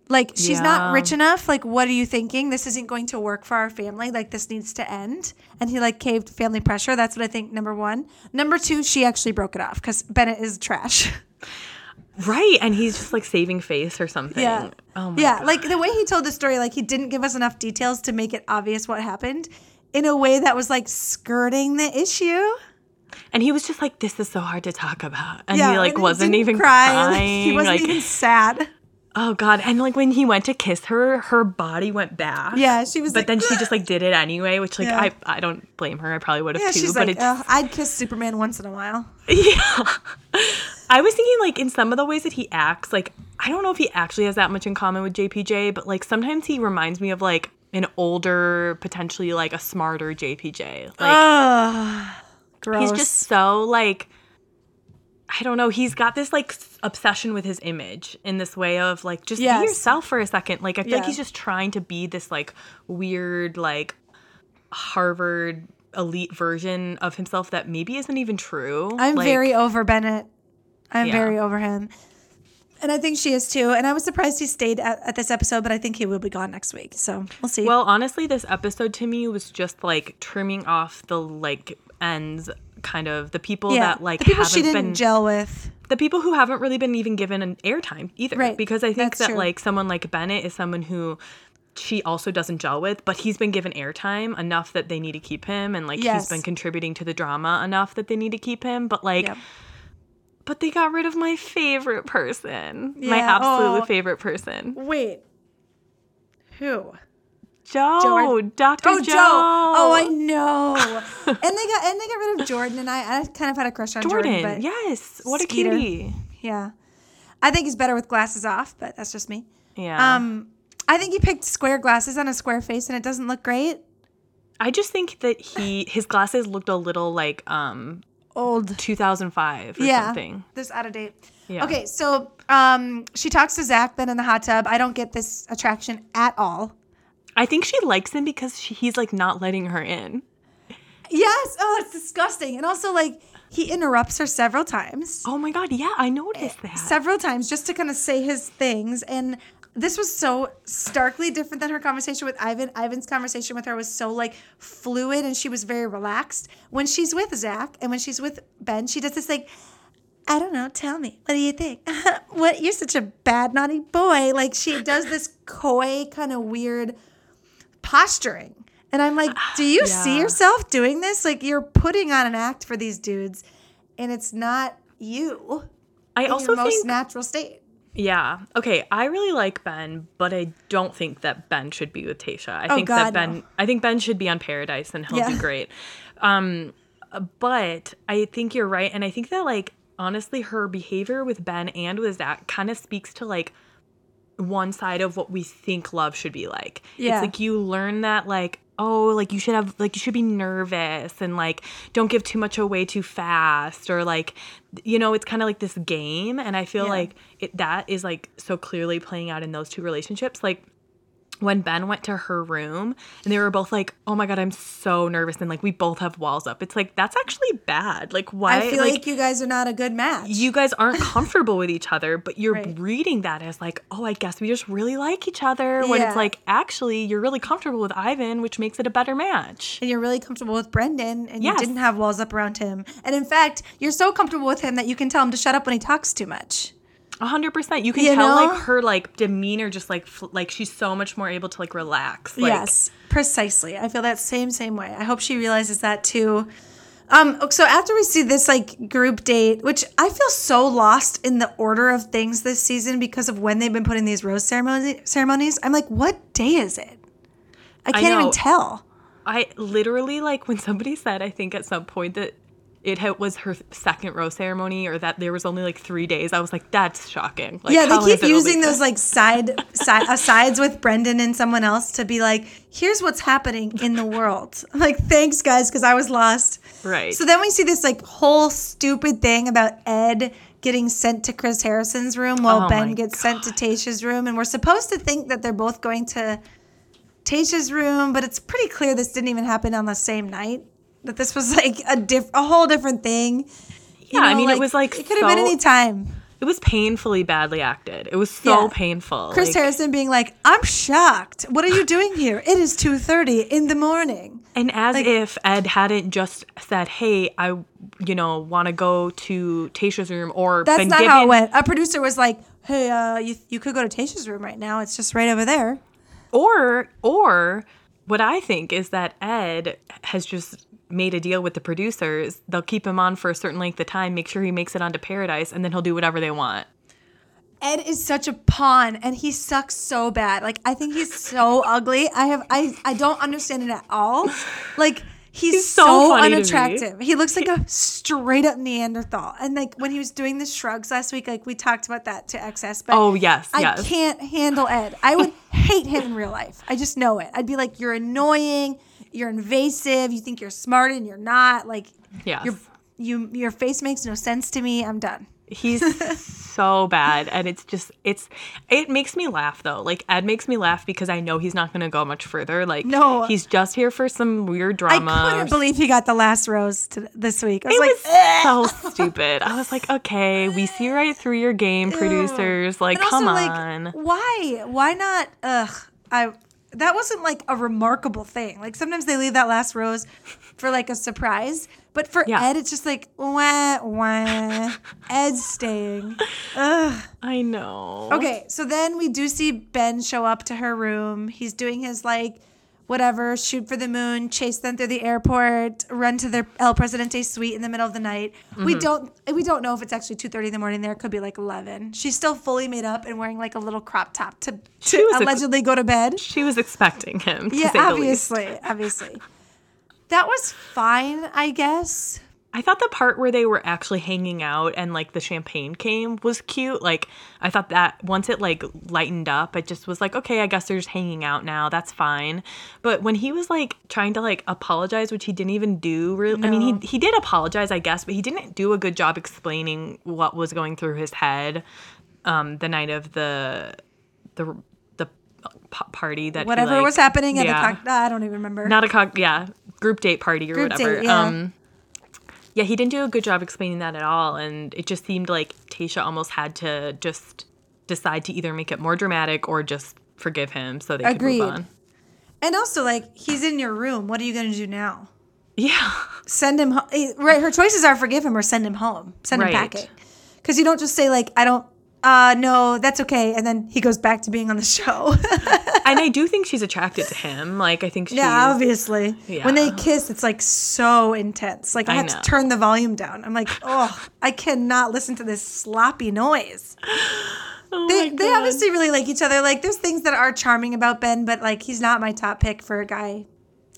Like, she's not rich enough. Like, what are you thinking? This isn't going to work for our family. Like, this needs to end. And he like caved family pressure. That's what I think. Number one. Number two, she actually broke it off because Bennett is trash. right, and he's just like saving face or something. Yeah. Oh my yeah. God. Like the way he told the story, like he didn't give us enough details to make it obvious what happened in a way that was like skirting the issue. And he was just like, "This is so hard to talk about," and yeah, he like and wasn't didn't even cry. crying. He wasn't like, even sad. oh god! And like when he went to kiss her, her body went back. Yeah, she was But like, then she just like did it anyway, which like Yeah. I I don't blame her. I probably would have yeah, too. she's but like, I'd kiss Superman once in a while. yeah. I was thinking like in some of the ways that he acts, like I don't know if he actually has that much in common with JPJ, but like sometimes he reminds me of like an older, potentially like a smarter JPJ. Like he's just so like I don't know. He's got this like obsession with his image in this way of like just Yes. be yourself for a second. Like I feel like he's just trying to be this like weird like Harvard elite version of himself that maybe isn't even true. I'm Like, very over Bennett. I'm Yeah. very over him. And I think she is too. And I was surprised he stayed at, at this episode, but I think he will be gone next week. So we'll see. Well, honestly, this episode to me was just like trimming off the like ends, kind of the people yeah, that like the people haven't she didn't been gel with. the people who haven't really been even given an airtime either. Right, Because I think that's that true. like someone like Bennett is someone who she also doesn't gel with, but he's been given airtime enough that they need to keep him, and like Yes. he's been contributing to the drama enough that they need to keep him. But like. Yep. But they got rid of my favorite person. My Yeah, absolute oh. favorite person. Wait. Who? Joe. Jordan. Dr. Oh, Joe. Joe. Oh, I know. and they got and they got rid of Jordan, and I, I kind of had a crush on Jordan. Jordan. but yes. What a Skeeter. cutie. yeah, I think he's better with glasses off, but that's just me. Yeah. Um, I think he picked square glasses on a square face, and it doesn't look great. I just think that he his glasses looked a little like um old. 2005 or yeah, something. this out of date. Yeah. Okay, so um, she talks to Zac then in the hot tub. I don't get this attraction at all. I think she likes him because she, he's like not letting her in. Yes. Oh, it's disgusting. And also, like, he interrupts her several times. Oh my god, yeah, I noticed eh, that. several times just to kind of say his things and this was so starkly different than her conversation with Ivan. Ivan's conversation with her was so like fluid and she was very relaxed. When she's with Zac and when she's with Ben, she does this like, I don't know, tell me, what do you think? what you're such a bad naughty boy. Like she does this coy kind of weird posturing. And I'm like, do you see yourself doing this? Like you're putting on an act for these dudes and it's not you I in also your most think natural state. Yeah. Okay. I really like Ben, but I don't think that Ben should be with Tayshia. I Oh, think God, that Ben. no. I think Ben should be on Paradise, and he'll Yeah. do great. Um, but I think you're right, and I think that like honestly, her behavior with Ben and with Zac kind of speaks to like one side of what we think love should be like. Yeah. It's like you learn that like oh like you should have like you should be nervous and like don't give too much away too fast or like you know it's kind of like this game and I feel Yeah. like it that is like so clearly playing out in those two relationships like when Ben went to her room and they were both like, "Oh my god, I'm so nervous," and like we both have walls up. It's like that's actually bad. Like why? I feel like, you guys are not a good match. you guys aren't comfortable with each other, but you're Right. reading that as like, oh, I guess we just really like each other. When Yeah. it's like, actually, you're really comfortable with Ivan, which makes it a better match. and you're really comfortable with Brendan and Yes. you didn't have walls up around him. And in fact, you're so comfortable with him that you can tell him to shut up when he talks too much. A hundred percent. You can You tell know? like her like demeanor, just like fl- like she's so much more able to like relax. Like, yes, precisely. I feel that same same way. I hope she realizes that too. Um, so after we see this like group date, which I feel so lost in the order of things this season because of when they've been putting these rose ceremony- ceremonies, I'm like, what day is it? I can't even tell. I literally like when somebody said, I think at some point that it was her second rose ceremony or that there was only like three days. I was like, that's shocking. Like, yeah, they keep using those like side, side asides with Brendan and someone else to be like, here's what's happening in the world. I'm like, thanks guys, because I was lost. Right. So then we see this like whole stupid thing about Ed getting sent to Chris Harrison's room while Oh Ben gets sent to Tayshia's room, and we're supposed to think that they're both going to Tayshia's room, but it's pretty clear this didn't even happen on the same night. That this was like a diff, a whole different thing. You Yeah, I mean, it was, like, it could have been any time. It was painfully badly acted. It was so Yeah. painful. Chris like- Harrison being like, "I'm shocked. What are you doing here? It is 2:30 in the morning." And as if Ed hadn't just said, "Hey, I, you know, want to go to Tayshia's room," or That's not given, how it went. A producer was like, "Hey, uh, you you could go to Tayshia's room right now. It's just right over there." or or what I think is that Ed has just made a deal with the producers. They'll keep him on for a certain length of time, make sure he makes it onto Paradise, and then he'll do whatever they want. Ed is such a pawn, and he sucks so bad. Like I think he's so ugly. I have I I don't understand it at all. Like. He's, He's so so, funny to me. unattractive. He looks like a straight up Neanderthal. And like when he was doing the shrugs last week, like we talked about that to excess. But Oh yes, I yes. can't handle Ed. I would hate him in real life. I just know it. I'd be like, you're annoying, you're invasive, you think you're smart and you're not. Like, Yes. your you your face makes no sense to me. I'm done. He's so bad, and it's just it's it makes me laugh though. Like Ed makes me laugh because I know he's not going to go much further. Like No. he's just here for some weird drama. I couldn't believe he got the last rose to, this week. I was It like, was so stupid. I was like, okay, we see right through your game, producers. Like, also, come like, on. why? Why not? Ugh, I. That wasn't like a remarkable thing. Like sometimes they leave that last rose for like a surprise, but for Yeah. Ed, it's just like wah wah. Ed's staying. Ugh. I know. Okay, so then we do see Ben show up to her room. He's doing his like whatever, shoot for the moon, chase them through the airport, run to their El Presidente suite in the middle of the night. We Mm-hmm. don't we don't know if it's actually 2:30 in the morning there. It could be like 11. She's still fully made up and wearing like a little crop top to, to was ex- allegedly go to bed. She was expecting him. To Yeah, say the least. obviously, obviously. That was fine, I guess. I thought the part where they were actually hanging out and like the champagne came was cute. Like I thought that once it like lightened up, it just was like, okay, I guess they're just hanging out now. That's fine. But when he was like trying to like apologize, which he didn't even do really I mean he he did apologize, I guess, but he didn't do a good job explaining what was going through his head um the night of the the the party that he, Whatever like- was happening at yeah. the cock, I don't even remember. not a cock yeah group date party or Group whatever date, yeah. um yeah he didn't do a good job explaining that at all and it just seemed like tayshia almost had to just decide to either make it more dramatic or just forgive him so they Agreed. could move on and also, like, he's in your room. What are you going to do now? yeah Send him home. Eh, right. Her choices are forgive him or send him home. Send him packing. Because you don't just say, like, I don't, uh, no, that's okay. And then he goes back to being on the show. and i do think she's attracted to him like i think she's yeah, obviously. Yeah. When they kiss, it's like so intense. Like, I, I have know. to turn the volume down. I'm like, oh, I cannot listen to this sloppy noise. oh They, they obviously really like each other. Like, there's things that are charming about Ben, but like, he's not my top pick for a guy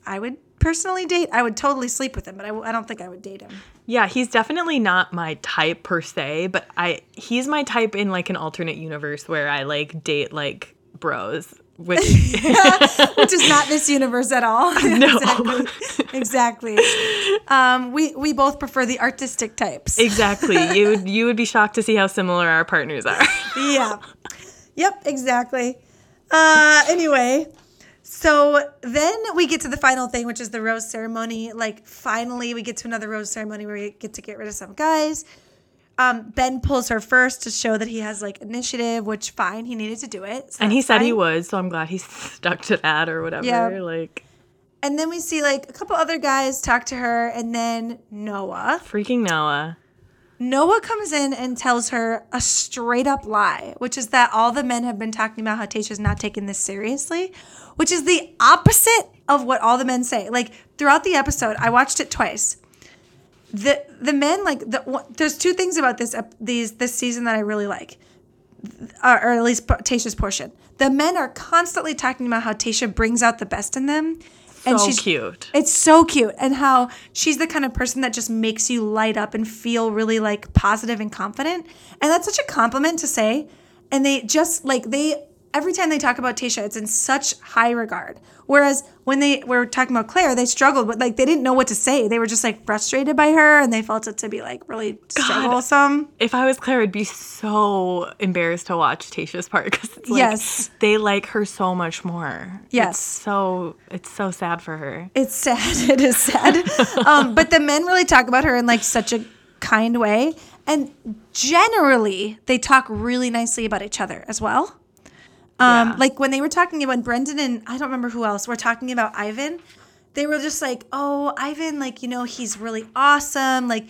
I would personally date. I would totally sleep with him, but I, w- I don't think I would date him. Yeah he's definitely not my type per se but i he's my type in like an alternate universe where i like date like bros which which is not this universe at all. No. exactly. exactly. Um, we we both prefer the artistic types. exactly you would you would be shocked to see how similar our partners are yeah. Yep. Exactly. Uh, anyway, so then we get to the final thing, which is the rose ceremony. Like, finally, we get to another rose ceremony where we get to get rid of some guys. Um, ben pulls her first to show that he has like initiative, which fine, he needed to do it. so And he said he would, so I'm glad he stuck to that or whatever. Yeah. Like And then we see like a couple other guys talk to her, and then Noah. freaking Noah. Noah comes in and tells her a straight up lie, which is that all the men have been talking about how Tayshia's not taking this seriously, which is the opposite of what all the men say. Like throughout the episode, I watched it twice. The the men like the there's two things about this these this season that I really like, or, or at least Tayshia's portion. The men are constantly talking about how Tasha brings out the best in them, and she's cute. it's so cute and how she's the kind of person that just makes you light up and feel really like positive and confident. And that's such a compliment to say. And they just like they every time they talk about Tayshia, it's in such high regard. Whereas when they were talking about Clare, they struggled with like they didn't know what to say. They were just like frustrated by her and they felt it to be like really strugglesome. If I was Clare, I'd be so embarrassed to watch Tayshia's part because like Yes. they like her so much more. Yes. It's so it's so sad for her. It's sad. It is sad. um, but the men really talk about her in like such a kind way. And generally, they talk really nicely about each other as well. Um, Yeah. Like when they were talking about Brendan and I don't remember who else were talking about Ivan, they were just like, oh, Ivan, like, you know, he's really awesome. Like,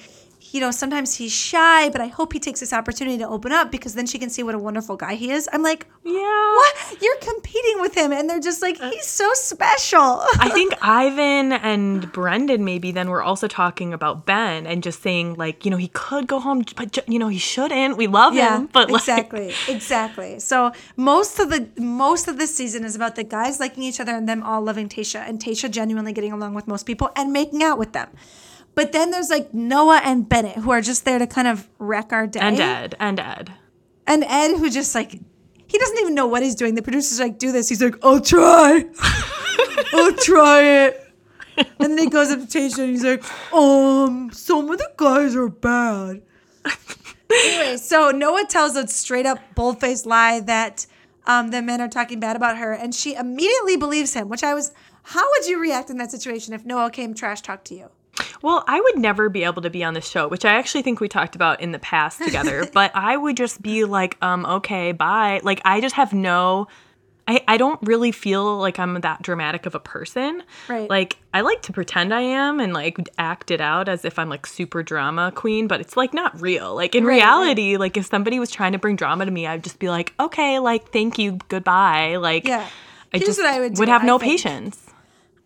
you know, sometimes he's shy, but I hope he takes this opportunity to open up because then she can see what a wonderful guy he is. I'm like, Yeah. what? You're competing with him. And they're just like, uh, he's so special. I think Ivan and Brendan maybe then were also talking about Ben and just saying like, you know, he could go home, but you know, he shouldn't. We love him, but like, exactly, exactly. So most of the most of this season is about the guys liking each other and them all loving Tayshia, and Tayshia genuinely getting along with most people and making out with them. But then there's like Noah and Bennett who are just there to kind of wreck our day, and Ed, and Ed. and Ed who just like he doesn't even know what he's doing. The producer's like, "Do this." He's like, "I'll try, I'll try it." And then he goes up to Tayshia and he's like, um, some of the guys are bad. anyway, so Noah tells a straight up bold faced lie that um, the men are talking bad about her, and she immediately believes him, which I was, how would you react in that situation if Noah came trash talk to you? Well, I would never be able to be on the show, which I actually think we talked about in the past together, but I would just be like, um, okay, bye. Like, I just have no. I, I don't really feel like I'm that dramatic of a person. Right. Like, I like to pretend I am and like act it out as if I'm like super drama queen, but it's like not real. Like, in Right, reality, like if somebody was trying to bring drama to me, I'd just be like, okay, like, thank you, goodbye. Like, Yeah. I Here's just I would do, have I no think. patience.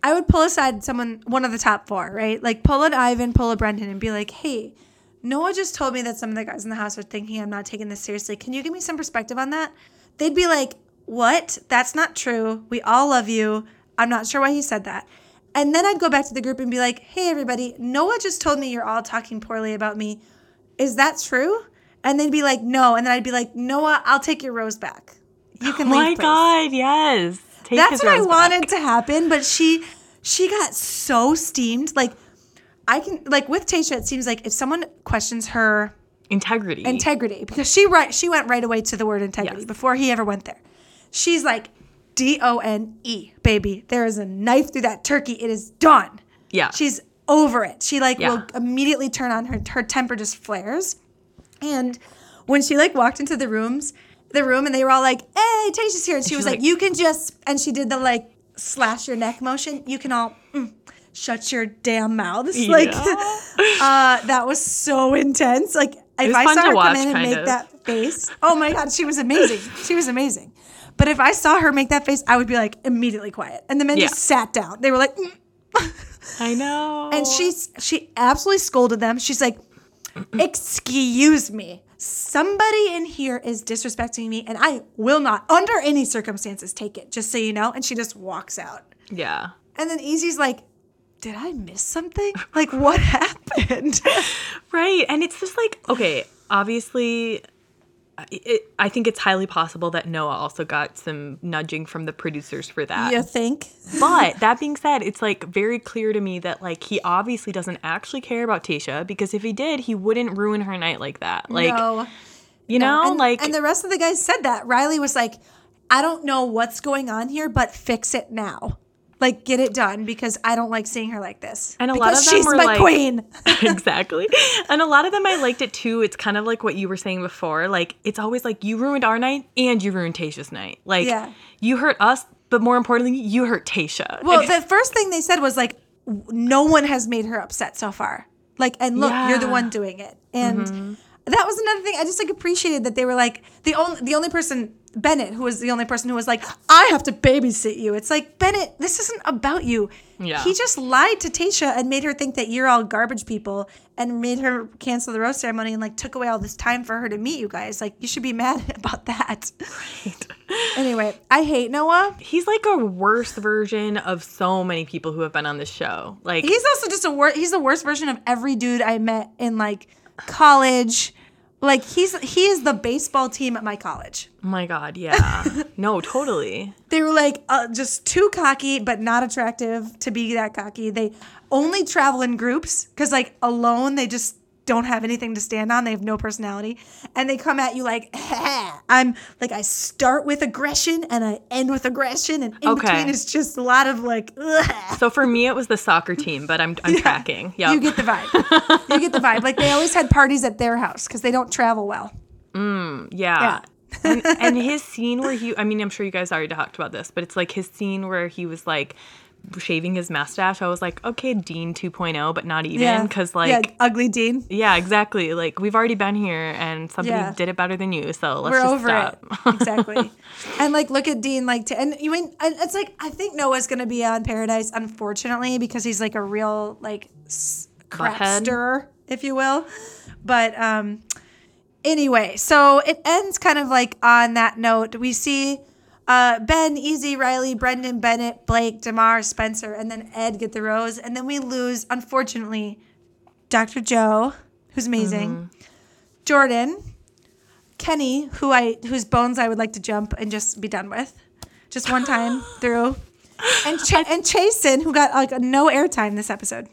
I would pull aside someone, one of the top four, right? Like pull an Ivan, pull a Brendan, and be like, hey, Noah just told me that some of the guys in the house are thinking I'm not taking this seriously. Can you give me some perspective on that? They'd be like, what? That's not true. We all love you. I'm not sure why he said that. And then I'd go back to the group and be like, hey, everybody, Noah just told me you're all talking poorly about me. Is that true? And they'd be like, no. And then I'd be like, Noah, I'll take your rose back. You can Oh leave. my please." God, yes. Take That's what I rose back. wanted to happen, but she she got so steamed. Like I can like with Tayshia, it seems like if someone questions her Integrity. integrity, because she right she went right away to the word integrity Yes. before he ever went there. She's like D O N E, baby. There is a knife through that turkey. It is done. yeah. She's over it. She like Yeah. will immediately turn on her her temper just flares. And when she like walked into the rooms, the room and they were all like, "Hey, Tayshia's here." And she was like, like- "You can just," and she did the like slash your neck motion. You can all mm, shut your damn mouths. Like, uh, that was so intense. Like, if I saw her watch, come in and make of. that face, oh my god, she was amazing. She was amazing. But if I saw her make that face, I would be like immediately quiet. And the men Yeah. just sat down. They were like. "Mm." I know. And she's she absolutely scolded them. She's like, "Excuse me. Somebody in here is disrespecting me and I will not under any circumstances take it, just so you know." And she just walks out. yeah. And then Eazy's like, "Did I miss something? Like what happened?" Right. And it's just like, okay, obviously, it, I think it's highly possible that Noah also got some nudging from the producers for that. you think? But that being said, it's like very clear to me that like he obviously doesn't actually care about Tayshia because if he did, he wouldn't ruin her night like that. Like, no. you know, and, like and the rest of the guys said that. Riley was like, "I don't know what's going on here, but fix it now." Like get it done because I don't like seeing her like this. And a lot of them she's were my like- queen. exactly. And a lot of them I liked it too. It's kind of like what you were saying before. Like it's always like you ruined our night and you ruined Tayshia's night. Like Yeah. you hurt us, but more importantly, you hurt Tasha. Well, And- the first thing they said was like, no one has made her upset so far. Like, and look, you're the one doing it. And mm-hmm. that was another thing I just like appreciated that they were like the only the only person Bennett who was the only person who was like, I have to babysit you. It's like Bennett, this isn't about you. Yeah. He just lied to Tayshia and made her think that you're all garbage people and made her cancel the rose ceremony and like took away all this time for her to meet you guys. Like you should be mad about that. Right. Anyway, I hate Noah. he's like a worse version of so many people who have been on this show. Like He's also just a wor- he's the worst version of every dude I met in like college. Like he's he is the baseball team at my college. my god, yeah. no, totally. They were like uh, just too cocky but not attractive to be that cocky. They only travel in groups cuz like alone they just don't have anything to stand on. They have no personality. And they come at you like, I'm like, I start with aggression and I end with aggression. And in Okay. between is just a lot of like, ugh. So for me it was the soccer team, but I'm I'm tracking. Yeah. You get the vibe. you get the vibe. Like they always had parties at their house because they don't travel well. Mm, yeah. Yeah. and, and his scene where he, I mean, I'm sure you guys already talked about this, but it's like his scene where he was like shaving his mustache. I was like, okay, Dean 2.0, but not even. Because, like, yeah, yeah. ugly Dean. Yeah, exactly. Like, we've already been here and somebody Yeah. did it better than you. So let's We're just over stop. it. Exactly. and like, look at Dean. Like, to, and you mean and it's like I think Noah's gonna be on Paradise, unfortunately, because he's like a real like s- crap Butthead. stirrer, if you will. But um, anyway, so it ends kind of like on that note. We see. Uh, ben, Eazy, Riley, Brendan, Bennett, Blake, Demar, Spencer, and then Ed get the rose. And then we lose, unfortunately, Dr. Joe, who's amazing, Jordan, Kenny, who I whose bones I would like to jump and just be done with, just one time through, and Ch- and Chasen, who got like no airtime this episode.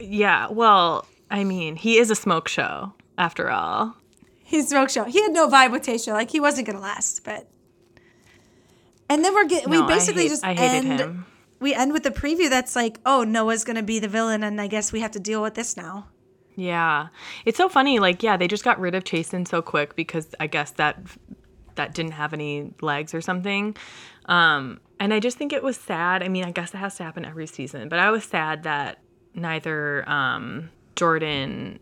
Yeah. Well, I mean, he is a smoke show after all. He's a smoke show. He had no vibe with Tayshia. Like he wasn't gonna last. But and then we're getting No, we basically hate, just end. him. We end with the preview that's like, oh, Noah's gonna be the villain, and I guess we have to deal with this now. Yeah. It's so funny. Like, yeah, they just got rid of Chasen so quick because I guess that that didn't have any legs or something. Um, and I just think it was sad. I mean, I guess it has to happen every season, but I was sad that neither um, Jordan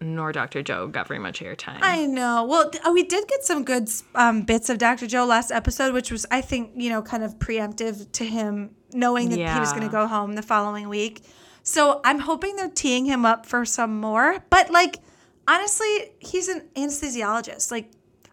nor Dr. Joe got very much airtime. I know. Well, th- we did get some good um, bits of Dr. Joe last episode, which was, I think, you know, kind of preemptive to him knowing that he was going to go home the following week. So I'm hoping they're teeing him up for some more. But, like, honestly, he's an anesthesiologist. Like,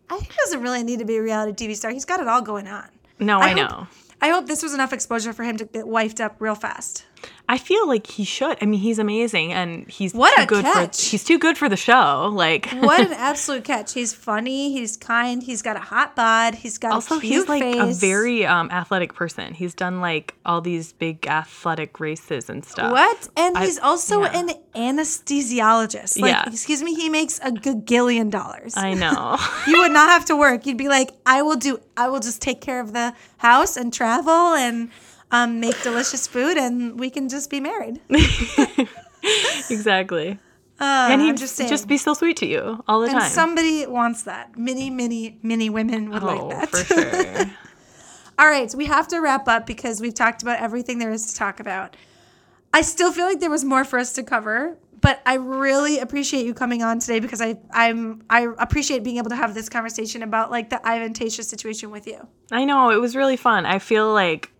I think he doesn't really need to be a reality TV star. He's got it all going on. no, I, hope- know. I hope this was enough exposure for him to get wifed up real fast. I feel like he should. I mean, he's amazing, and he's What too a good catch. for. He's too good for the show. Like What an absolute catch. He's funny, he's kind, he's got a hot bod, he's got also he's like a very um, athletic person. He's done like all these big athletic races and stuff. What? And I- he's also yeah. an anesthesiologist. Like, Yeah. excuse me, he makes a gagillion dollars. I know. you would not have to work. You'd be like, I will do. I will just take care of the house and travel and um, make delicious food, and we can just be married. exactly. Uh, and he'd just just, be so sweet to you all the and time. somebody wants that. Many, many, many women would oh, like that. Oh, for sure. All right, so we have to wrap up because we've talked about everything there is to talk about. I still feel like there was more for us to cover, but I really appreciate you coming on today because I I'm I appreciate being able to have this conversation about like the Ivan Tayshia situation with you. I know it was really fun. I feel like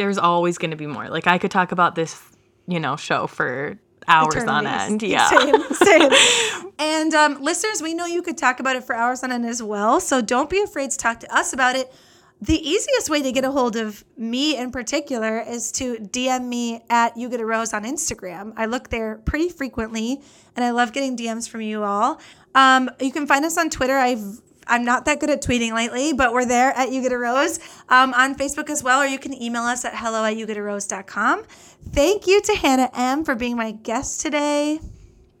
there's always going to be more. Like I could talk about this, you know, show for hours on end. Yeah. Same, same. and um, listeners, we know you could talk about it for hours on end as well. So don't be afraid to talk to us about it. The easiest way to get a hold of me in particular is to DM me at You Get a Rose on Instagram. I look there pretty frequently, and I love getting DMs from you all. Um, you can find us on Twitter. I've I'm not that good at tweeting lately, but we're there at You Get a Rose um, on Facebook as well, or you can email us at hello at yougetarose.com. Thank you to Hannah M for being my guest today.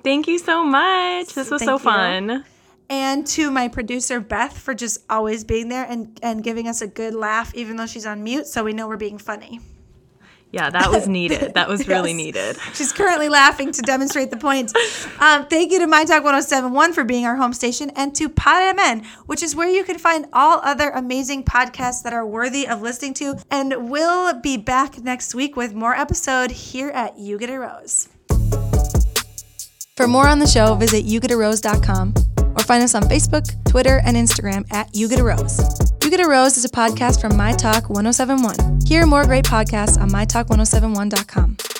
Thank you so much. This was Thank so you. fun. and to my producer Beth for just always being there and and giving us a good laugh even though she's on mute so we know we're being funny. Yeah, that was needed. That was really Yes. needed. She's currently laughing to demonstrate the point. Um, thank you to My Talk 1071 for being our home station and to PodMN, which is where you can find all other amazing podcasts that are worthy of listening to. And we'll be back next week with more episode here at You Get a Rose. For more on the show, visit yougetarose.com or find us on Facebook, Twitter, and Instagram at You Get a Rose. You Get a Rose is a podcast from My Talk 1071. Hear more great podcasts on mytalk1071.com.